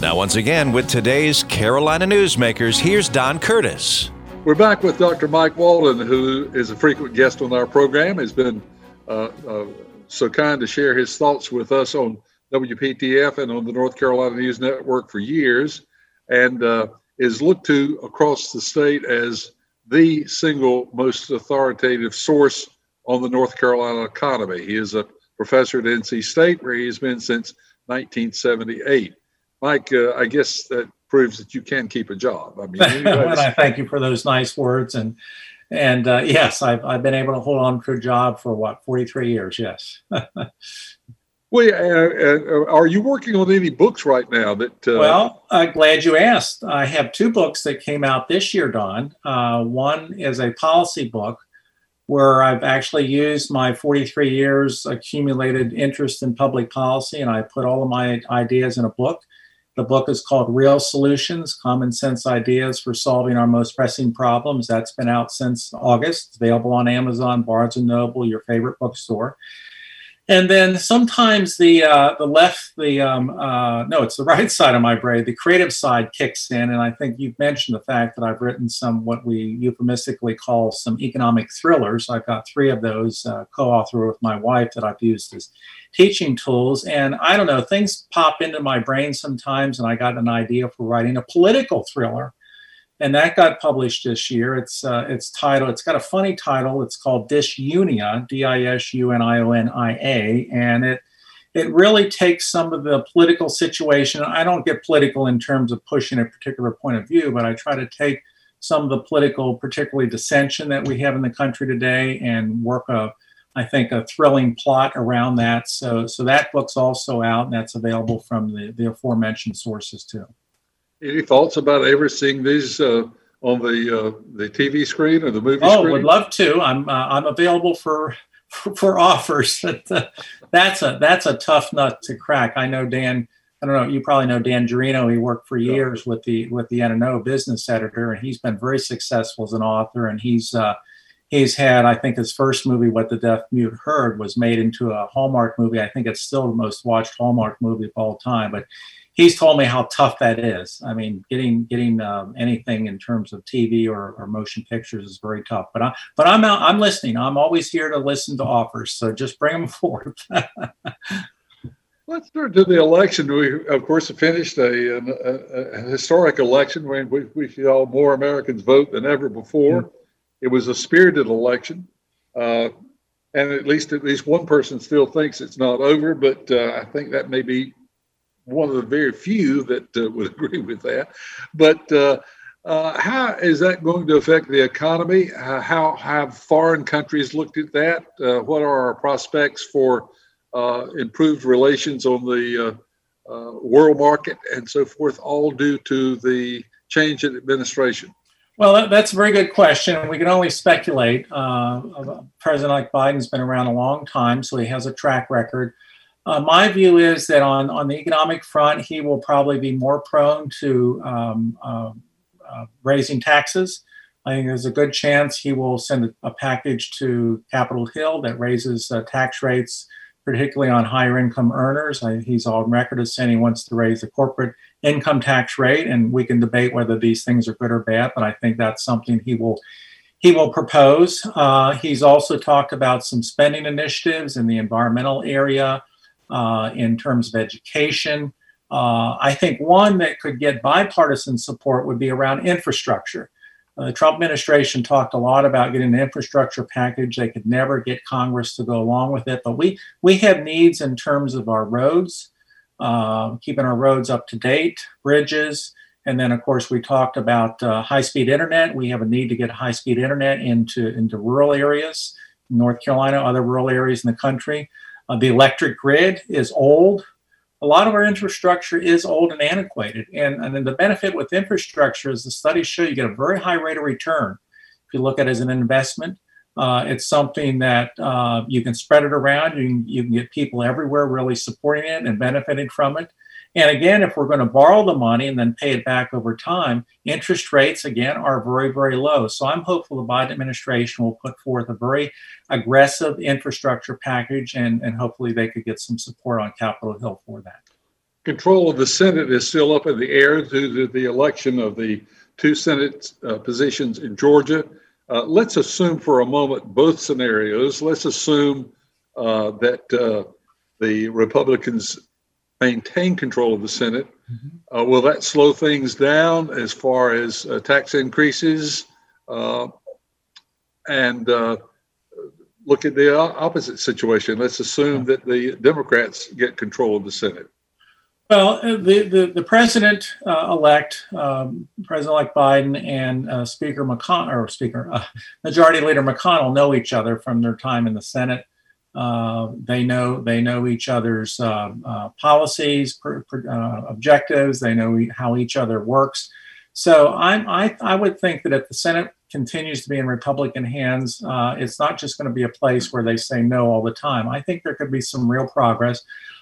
Now, once again, with today's Carolina Newsmakers, here's Don Curtis. We're back with Dr. Mike Walden, who is a frequent guest on our program. Has been uh, uh, so kind to share his thoughts with us on WPTF and on the North Carolina News Network for years, and uh, is looked to across the state as the single most authoritative source on the North Carolina economy. He is a professor at NC State, where he's been since 1978. Mike, uh, I guess that proves that you can keep a job. I mean, and I thank you for those nice words. And and uh, yes, I've I've been able to hold on to a job for what 43 years. Yes. well, uh, uh, are you working on any books right now? That uh... well, I'm glad you asked. I have two books that came out this year, Don. Uh, one is a policy book where I've actually used my 43 years accumulated interest in public policy and I put all of my ideas in a book. The book is called Real Solutions Common Sense Ideas for Solving Our Most Pressing Problems. That's been out since August. It's available on Amazon, Barnes and Noble, your favorite bookstore. And then sometimes the uh, the left, the um, uh, no, it's the right side of my brain. The creative side kicks in, and I think you've mentioned the fact that I've written some what we euphemistically call some economic thrillers. I've got three of those uh, co-authored with my wife that I've used as teaching tools. And I don't know, things pop into my brain sometimes, and I got an idea for writing a political thriller and that got published this year. It's uh, it's titled. It's got a funny title. It's called Disunia, D-I-S-U-N-I-O-N-I-A, and it it really takes some of the political situation. I don't get political in terms of pushing a particular point of view, but I try to take some of the political, particularly dissension that we have in the country today, and work a I think a thrilling plot around that. So so that book's also out, and that's available from the, the aforementioned sources too. Any thoughts about ever seeing these uh, on the uh, the TV screen or the movie oh, screen? would love to. I'm uh, I'm available for for, for offers. that's a that's a tough nut to crack. I know Dan. I don't know. You probably know Dan Gearino. He worked for years with the with the N&O business editor, and he's been very successful as an author. And he's uh, he's had, I think, his first movie, What the Deaf Mute Heard, was made into a Hallmark movie. I think it's still the most watched Hallmark movie of all time. But he's told me how tough that is. I mean, getting getting um, anything in terms of TV or, or motion pictures is very tough. But I but I'm out, I'm listening. I'm always here to listen to offers. So just bring them forth. Let's turn to the election. We, of course, finished a, a, a historic election when we, we saw more Americans vote than ever before. Mm-hmm. It was a spirited election. Uh, and at least at least one person still thinks it's not over, but uh, I think that may be one of the very few that uh, would agree with that. But uh, uh, how is that going to affect the economy? Uh, how have foreign countries looked at that? Uh, what are our prospects for uh, improved relations on the world market and so forth, all due to the change in administration? Well, that's a very good question. We can only speculate. President like Biden's been around a long time, so he has a track record. Uh, my view is that on, on the economic front, he will probably be more prone to um, uh, uh, raising taxes. I think there's a good chance he will send a, package to Capitol Hill that raises uh, tax rates, particularly on higher income earners. I, he's on record as saying he wants to raise the corporate income tax rate, and we can debate whether these things are good or bad, but I think that's something he will he will propose. Uh, he's also talked about some spending initiatives in the environmental area uh, in terms of education. Uh, I think one that could get bipartisan support would be around infrastructure. Uh, the Trump administration talked a lot about getting an infrastructure package. They could never get Congress to go along with it, but we we have needs in terms of our roads, uh, keeping our roads up to date, bridges, and then of course we talked about uh, high-speed internet. We have a need to get high-speed internet into into rural areas, North Carolina, other rural areas in the country. Uh, the electric grid is old. A lot of our infrastructure is old and antiquated. And, and then the benefit with infrastructure is the studies show you get a very high rate of return. If you look at it as an investment, uh, it's something that uh, you can spread it around. You can, you can get people everywhere really supporting it and benefiting from it. And again, if we're going to borrow the money and then pay it back over time, interest rates again are very, very low. So I'm hopeful the Biden administration will put forth a very aggressive infrastructure package and, and hopefully they could get some support on Capitol Hill for that. control of the Senate is still up in the air due to the election of the two Senate uh, positions in Georgia. Uh, let's assume for a moment both scenarios. Let's assume uh, that uh, the Republicans maintain control of the Senate. Mm-hmm. Uh, will that slow things down as far as uh, tax increases? and look at the opposite situation. Let's assume that the Democrats get control of the Senate. Well, uh, the, the, the president uh, elect, um, President elect Biden, and uh, Speaker McConnell, or Speaker, uh, Majority Leader McConnell know each other from their time in the Senate. Uh, they know they know each other's uh, policies, pr- pr- objectives. They know how each other works. So I'm, I, I would think that if the Senate continues to be in Republican hands, it's not just going to be a place where they say no all the time. I think there could be some real progress.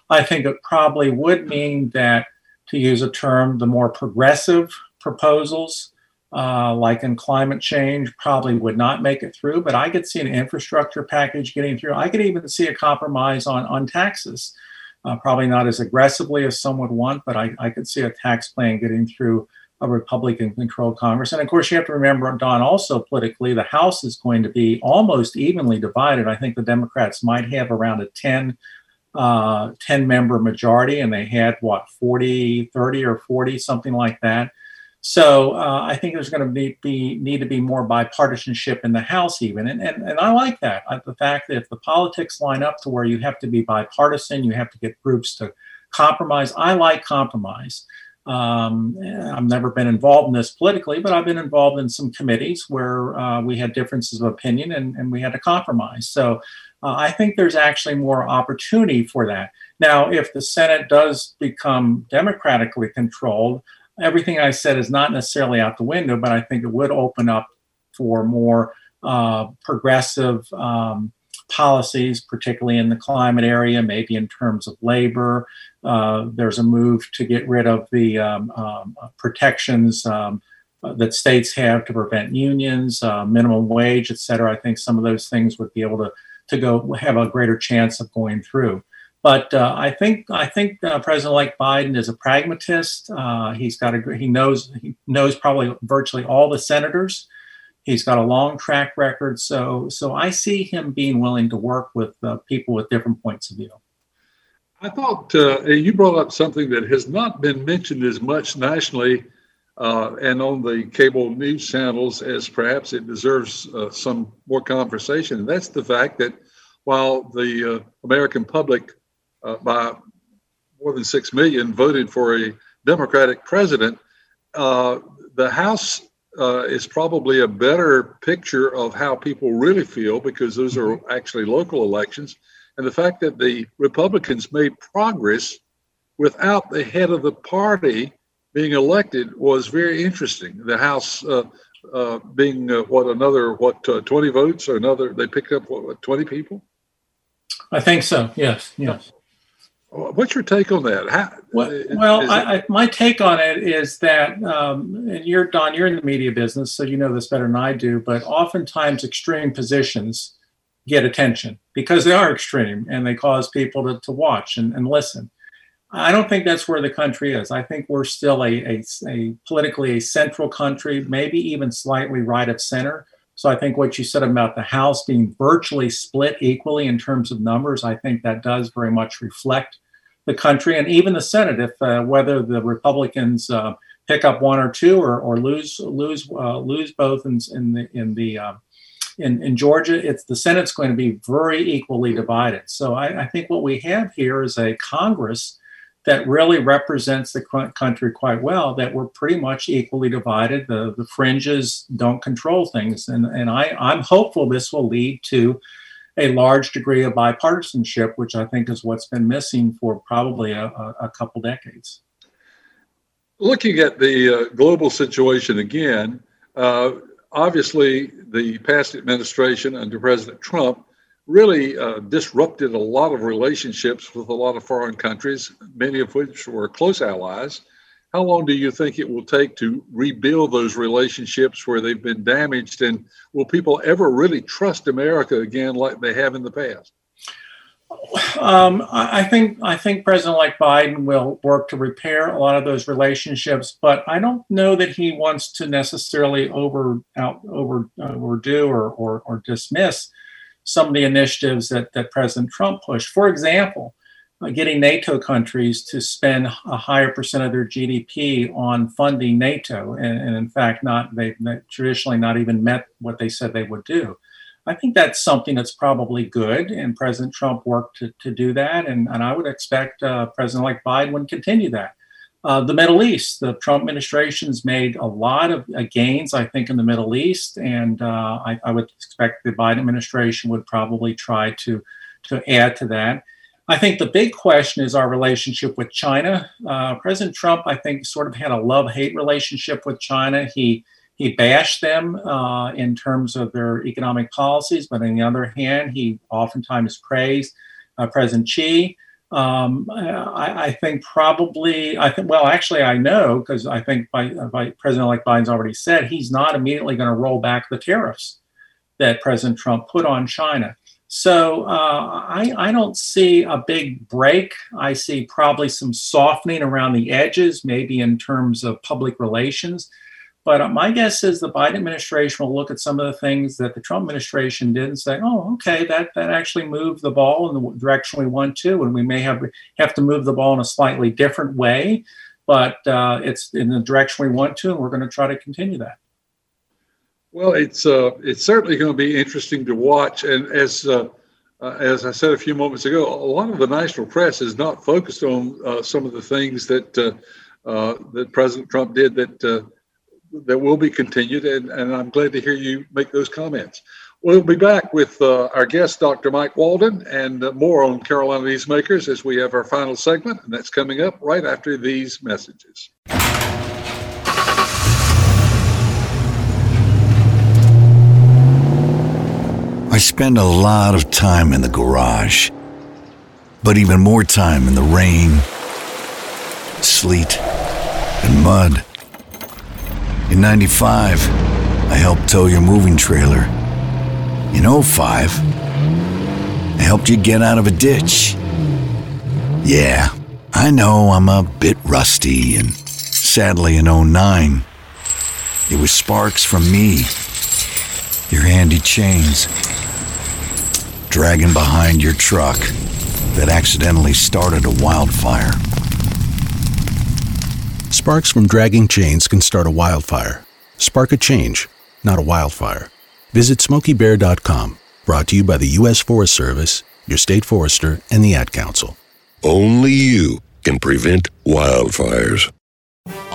I think it probably would mean that, to use a term, the more progressive proposals, uh, like in climate change, probably would not make it through. But I could see an infrastructure package getting through. I could even see a compromise on, on taxes. Uh, probably not as aggressively as some would want, but I, I could see a tax plan getting through a Republican controlled Congress. And of course, you have to remember, Don, also politically, the House is going to be almost evenly divided. I think the Democrats might have around a 10 uh, 10 member majority and they had what 40 30 or 40 something like that so uh, i think there's going to be, be, need to be more bipartisanship in the house even and, and, and i like that I, the fact that if the politics line up to where you have to be bipartisan you have to get groups to compromise i like compromise um, I've never been involved in this politically, but I've been involved in some committees where uh, we had differences of opinion and, and we had to compromise. So uh, I think there's actually more opportunity for that. Now, if the Senate does become democratically controlled, everything I said is not necessarily out the window, but I think it would open up for more uh, progressive um, policies, particularly in the climate area, maybe in terms of labor. Uh, there's a move to get rid of the um, um, protections um, that states have to prevent unions, uh, minimum wage, et cetera. I think some of those things would be able to to go have a greater chance of going through. But uh, I think I think uh, President-elect Biden is a pragmatist. Uh, he's got a he knows he knows probably virtually all the senators. He's got a long track record, so so I see him being willing to work with uh, people with different points of view. I thought uh, you brought up something that has not been mentioned as much nationally uh, and on the cable news channels as perhaps it deserves some more conversation. And that's the fact that while the American public, uh, by more than six million, voted for a Democratic president, uh, the House uh, is probably a better picture of how people really feel because those are mm-hmm. actually local elections. And the fact that the Republicans made progress without the head of the party being elected was very interesting. The House uh, uh, being uh, what another what uh, twenty votes or another they picked up what, twenty people. I think so. Yes. Yes. What's your take on that? How, well, well I, I, my take on it is that, um, and you're Don, you're in the media business, so you know this better than I do. But oftentimes, extreme positions get attention because they are extreme and they cause people to, to watch and, and listen. I don't think that's where the country is. I think we're still a, a, a, politically a central country, maybe even slightly right of center. So I think what you said about the House being virtually split equally in terms of numbers, I think that does very much reflect the country and even the Senate. If uh, whether the Republicans uh, pick up one or two or, or lose lose uh, lose both in, in the in the uh, in, in Georgia, it's the Senate's going to be very equally divided. So I, I think what we have here is a Congress that really represents the country quite well that we're pretty much equally divided. The, the fringes don't control things and, and I, i'm hopeful this will lead to a large degree of bipartisanship which i think is what's been missing for probably a, a couple decades. Looking at the uh, global situation again uh, obviously the past administration under president trump really uh, disrupted a lot of relationships with a lot of foreign countries, many of which were close allies. How long do you think it will take to rebuild those relationships where they've been damaged? And will people ever really trust America again like they have in the past? Um, I, think I think President like Biden will work to repair a lot of those relationships, but I don't know that he wants to necessarily over out over uh, overdo or, or or dismiss some of the initiatives that that President Trump pushed. For example, uh, getting NATO countries to spend a higher percent of their GDP on funding NATO, and, and in fact, not they traditionally not even met what they said they would do. I think that's something that's probably good, and President Trump worked to, to do that, and, and I would expect uh, President-elect Biden would continue that. Uh, the Middle East, the Trump administration has made a lot of uh, gains, I think, in the Middle East, and uh, I, I, would expect the Biden administration would probably try to to add to that. I think the big question is our relationship with China. Uh, President Trump, I think, sort of had a love-hate relationship with China. He he bashed them uh, in terms of their economic policies, but on the other hand, he oftentimes praised uh, President Xi. Um, I, I, think probably, I think, well, actually, I know because I think by, by President-elect Biden's already said he's not immediately going to roll back the tariffs that President Trump put on China. So uh, I, I, don't see a big break. I see probably some softening around the edges, maybe in terms of public relations. But uh, my guess is the Biden administration will look at some of the things that the Trump administration did and say, "Oh, okay, that that actually moved the ball in the direction we want to, and we may have have to move the ball in a slightly different way, but uh, it's in the direction we want to, and we're going to try to continue that." Well, it's uh, it's certainly going to be interesting to watch, and as uh, uh, as I said a few moments ago, a lot of the national press is not focused on uh, some of the things that that President Trump did that that will be continued, and, and I'm glad to hear you make those comments. We'll be back with uh, our guest, Dr. Mike Walden, and uh, more on Carolina Newsmakers as we have our final segment, and that's coming up right after these messages. I spend a lot of time in the garage, but even more time in the rain, sleet, and mud. In 95, I helped tow your moving trailer. In 05, I helped you get out of a ditch. Yeah, I know I'm a bit rusty, and sadly in 09, it was sparks from me, your handy chains, dragging behind your truck that accidentally started a wildfire. Sparks from dragging chains can start a wildfire. Spark a change, not a wildfire. Visit smokeybear.com, Brought to you by the U.S. Forest Service, your state forester, and the Ad Council. Only you can prevent wildfires.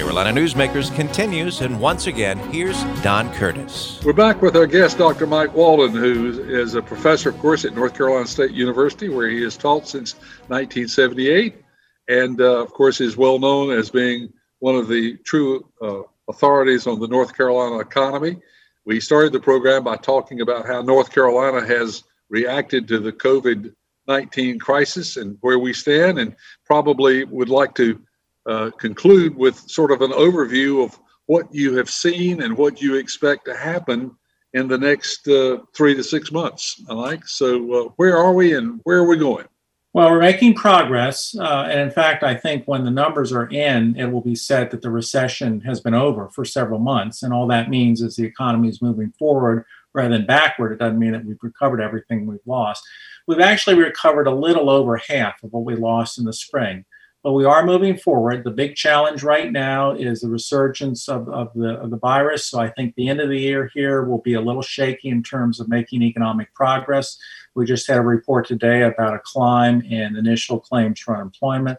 Carolina Newsmakers continues, and once again, here's Don Curtis. We're back with our guest, Dr. Mike Walden, who is a professor, of course, at North Carolina State University, where he has taught since 1978, and uh, of course is well known as being one of the true uh, authorities on the North Carolina economy. We started the program by talking about how North Carolina has reacted to the COVID 19 crisis and where we stand, and probably would like to uh, conclude with sort of an overview of what you have seen and what you expect to happen in the next uh, three to six months. I like. So, uh, where are we and where are we going? Well, we're making progress. Uh, and in fact, I think when the numbers are in, it will be said that the recession has been over for several months. And all that means is the economy is moving forward rather than backward. It doesn't mean that we've recovered everything we've lost. We've actually recovered a little over half of what we lost in the spring but we are moving forward. The big challenge right now is the resurgence of, of, the, of the virus. So I think the end of the year here will be a little shaky in terms of making economic progress. We just had a report today about a climb in initial claims for unemployment.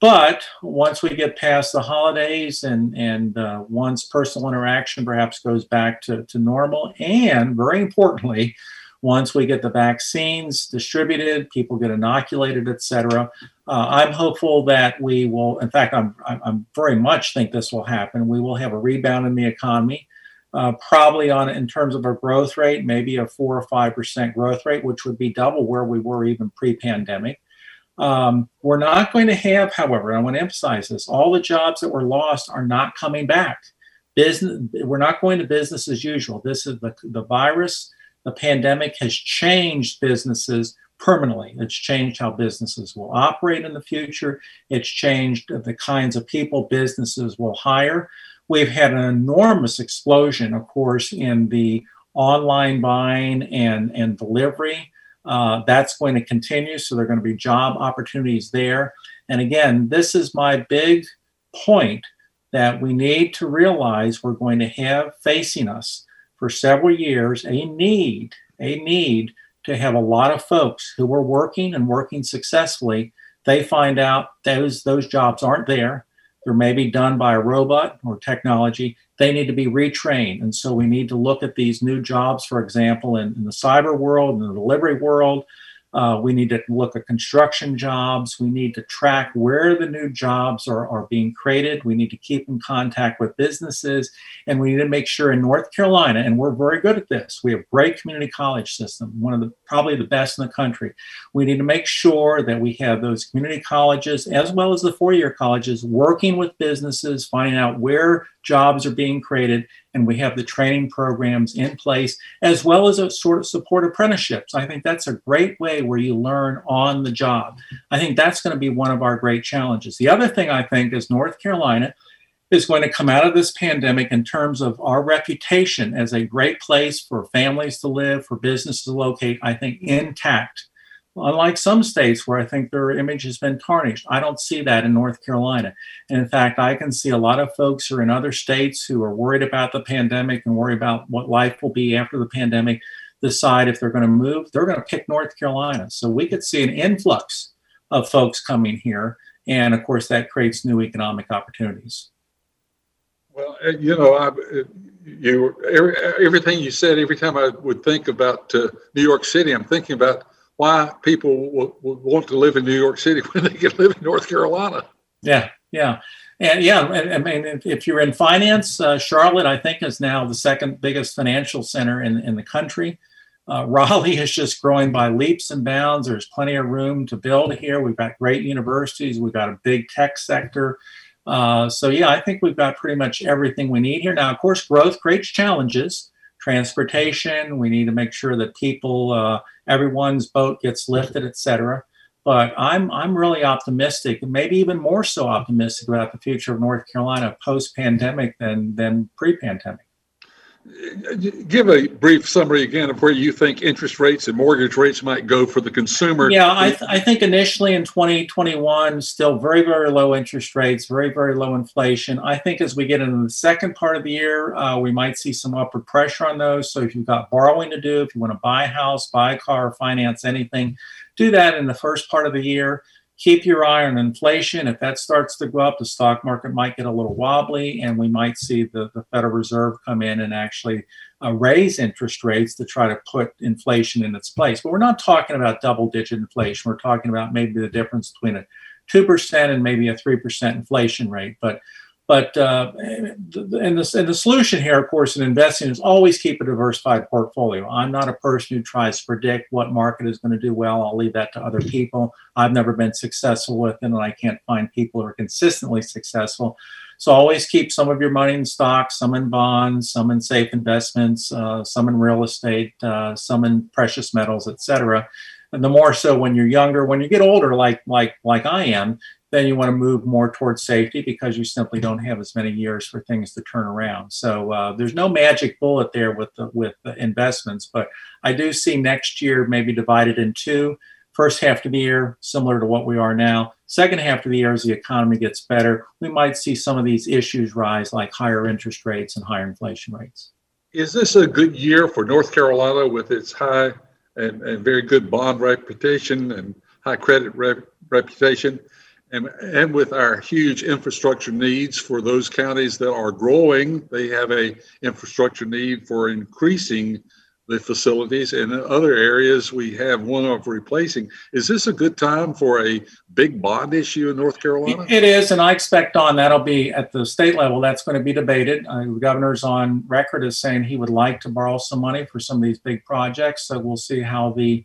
But once we get past the holidays and, and uh, once personal interaction perhaps goes back to, to normal, and very importantly, once we get the vaccines distributed, people get inoculated, et cetera, uh, I'm hopeful that we will, in fact, I'm, I'm very much think this will happen. We will have a rebound in the economy. Uh, probably on in terms of a growth rate, maybe a four or five percent growth rate, which would be double where we were even pre-pandemic. Um, we're not going to have, however, I want to emphasize this: all the jobs that were lost are not coming back. Business, we're not going to business as usual. This is the the virus, the pandemic has changed businesses permanently. It's changed how businesses will operate in the future. It's changed the kinds of people businesses will hire. We've had an enormous explosion, of course, in the online buying and, and delivery. Uh, that's going to continue. So there are going to be job opportunities there. And again, this is my big point that we need to realize we're going to have facing us for several years a need, a need to have a lot of folks who were working and working successfully. They find out those those jobs aren't there. They're maybe done by a robot or technology. They need to be retrained. And so we need to look at these new jobs, for example, in, in the cyber world, in the delivery world, uh, we need to look at construction jobs. We need to track where the new jobs are, are being created. We need to keep in contact with businesses. And we need to make sure in North Carolina, and we're very good at this, we have great community college system, one of the probably the best in the country. We need to make sure that we have those community colleges as well as the four-year colleges working with businesses, finding out where jobs are being created and we have the training programs in place as well as a sort of support apprenticeships. I think that's a great way where you learn on the job. I think that's going to be one of our great challenges. The other thing i think is north carolina is going to come out of this pandemic in terms of our reputation as a great place for families to live for businesses to locate i think intact Unlike some states where I think their image has been tarnished, I don't see that in North Carolina. And in fact, I can see a lot of folks who are in other states who are worried about the pandemic and worry about what life will be after the pandemic decide if they're going to move, they're going to pick North Carolina. So we could see an influx of folks coming here. And of course, that creates new economic opportunities. Well, uh, you know, I, uh, you every, everything you said. Every time I would think about uh, New York City, I'm thinking about why people would, want to live in New York City when they can live in North Carolina. Yeah, yeah. And yeah, I mean, if you're in finance, uh, Charlotte, I think, is now the second biggest financial center in, in the country. Uh, Raleigh is just growing by leaps and bounds. There's plenty of room to build here. We've got great universities. We've got a big tech sector. Uh, so, yeah, I think we've got pretty much everything we need here. Now, of course, growth creates challenges transportation. We need to make sure that people, uh, everyone's boat gets lifted, etc. But I'm I'm really optimistic, maybe even more so optimistic about the future of North Carolina post pandemic than than pre pandemic. Give a brief summary again of where you think interest rates and mortgage rates might go for the consumer. Yeah, I, th- I think initially in 2021, still very, very low interest rates, very, very low inflation. I think as we get into the second part of the year, uh, we might see some upward pressure on those. So if you've got borrowing to do, if you want to buy a house, buy a car, finance anything, do that in the first part of the year keep your eye on inflation. If that starts to go up, the stock market might get a little wobbly, and we might see the, the Federal Reserve come in and actually uh, raise interest rates to try to put inflation in its place. But we're not talking about double digit inflation. We're talking about maybe the difference between a 2% and maybe a 3% inflation rate. But but uh, and, the, and the solution here, of course, in investing is always keep a diversified portfolio. I'm not a person who tries to predict what market is going to do well. I'll leave that to other people. I've never been successful with it, and I can't find people who are consistently successful. So always keep some of your money in stocks, some in bonds, some in safe investments, uh, some in real estate, uh, some in precious metals, etc. And the more so when you're younger, when you get older, like like like I am, then you want to move more towards safety because you simply don't have as many years for things to turn around. So uh, there's no magic bullet there with the, with the investments, but I do see next year maybe divided in two. First half of the year, similar to what we are now. Second half of the year, as the economy gets better, we might see some of these issues rise, like higher interest rates and higher inflation rates. Is this a good year for North Carolina with its high and, and very good bond reputation and high credit rep- reputation? And, and with our huge infrastructure needs for those counties that are growing, they have a infrastructure need for increasing the facilities. And in other areas, we have one of replacing. Is this a good time for a big bond issue in North Carolina? It is, and I expect on that'll be at the state level. That's going to be debated. Uh, the governor's on record as saying he would like to borrow some money for some of these big projects. So we'll see how the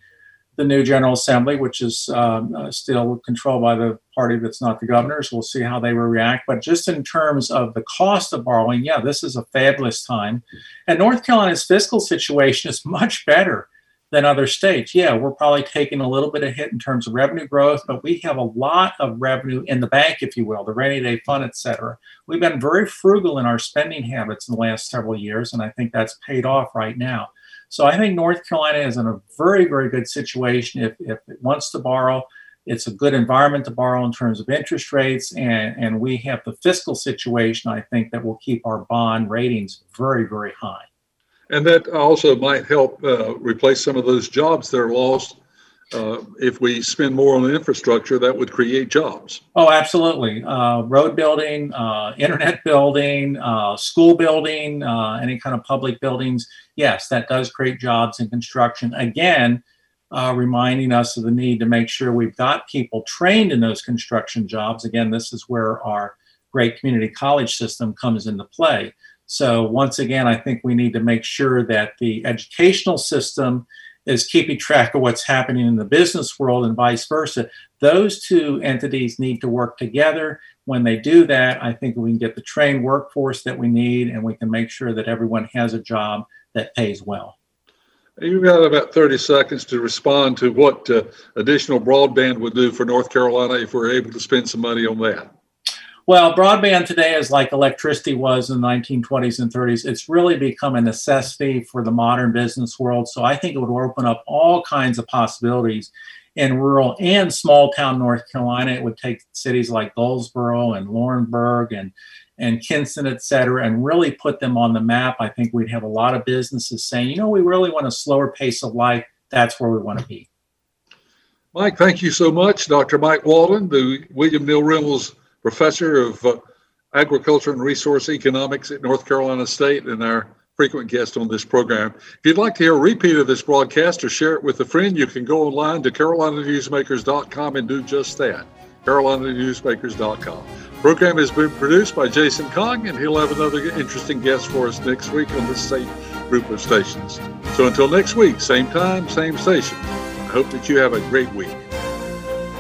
the new General Assembly, which is um, uh, still controlled by the party that's not the governor's. We'll see how they will react. But just in terms of the cost of borrowing, yeah, this is a fabulous time. And North Carolina's fiscal situation is much better than other states. Yeah, we're probably taking a little bit of hit in terms of revenue growth, but we have a lot of revenue in the bank, if you will, the rainy day fund, et cetera. We've been very frugal in our spending habits in the last several years, and I think that's paid off right now. So I think North Carolina is in a very, very good situation if, if it wants to borrow. It's a good environment to borrow in terms of interest rates, and, and we have the fiscal situation, I think, that will keep our bond ratings very, very high. And that also might help uh, replace some of those jobs that are lost uh, if we spend more on infrastructure, that would create jobs. Oh, absolutely. Uh, road building, uh, internet building, uh, school building, uh, any kind of public buildings. Yes, that does create jobs in construction. Again, reminding us of the need to make sure we've got people trained in those construction jobs. Again, this is where our great community college system comes into play. So, once again, I think we need to make sure that the educational system is keeping track of what's happening in the business world and vice versa. Those two entities need to work together. When they do that, I think we can get the trained workforce that we need and we can make sure that everyone has a job that pays well. You've got about 30 seconds to respond to what uh, additional broadband would do for North Carolina if we're able to spend some money on that. Well, broadband today is like electricity was in the 1920s and 30s. It's really become a necessity for the modern business world. So I think it would open up all kinds of possibilities in rural and small town North Carolina. It would take cities like Goldsboro and Laurinburg and and Kinston, et cetera, and really put them on the map. I think we'd have a lot of businesses saying, you know, we really want a slower pace of life. That's where we want to be. Mike, thank you so much. Dr. Mike Walden, the William Neal Reynolds professor of uh, agriculture and resource economics at North Carolina State and our frequent guest on this program. If you'd like to hear a repeat of this broadcast or share it with a friend, you can go online to carolinanewsmakers.com and do just that. carolinanewsmakers.com. Program has been produced by Jason Kong, and he'll have another interesting guest for us next week on this same group of stations. So until next week, same time, same station. I hope that you have a great week.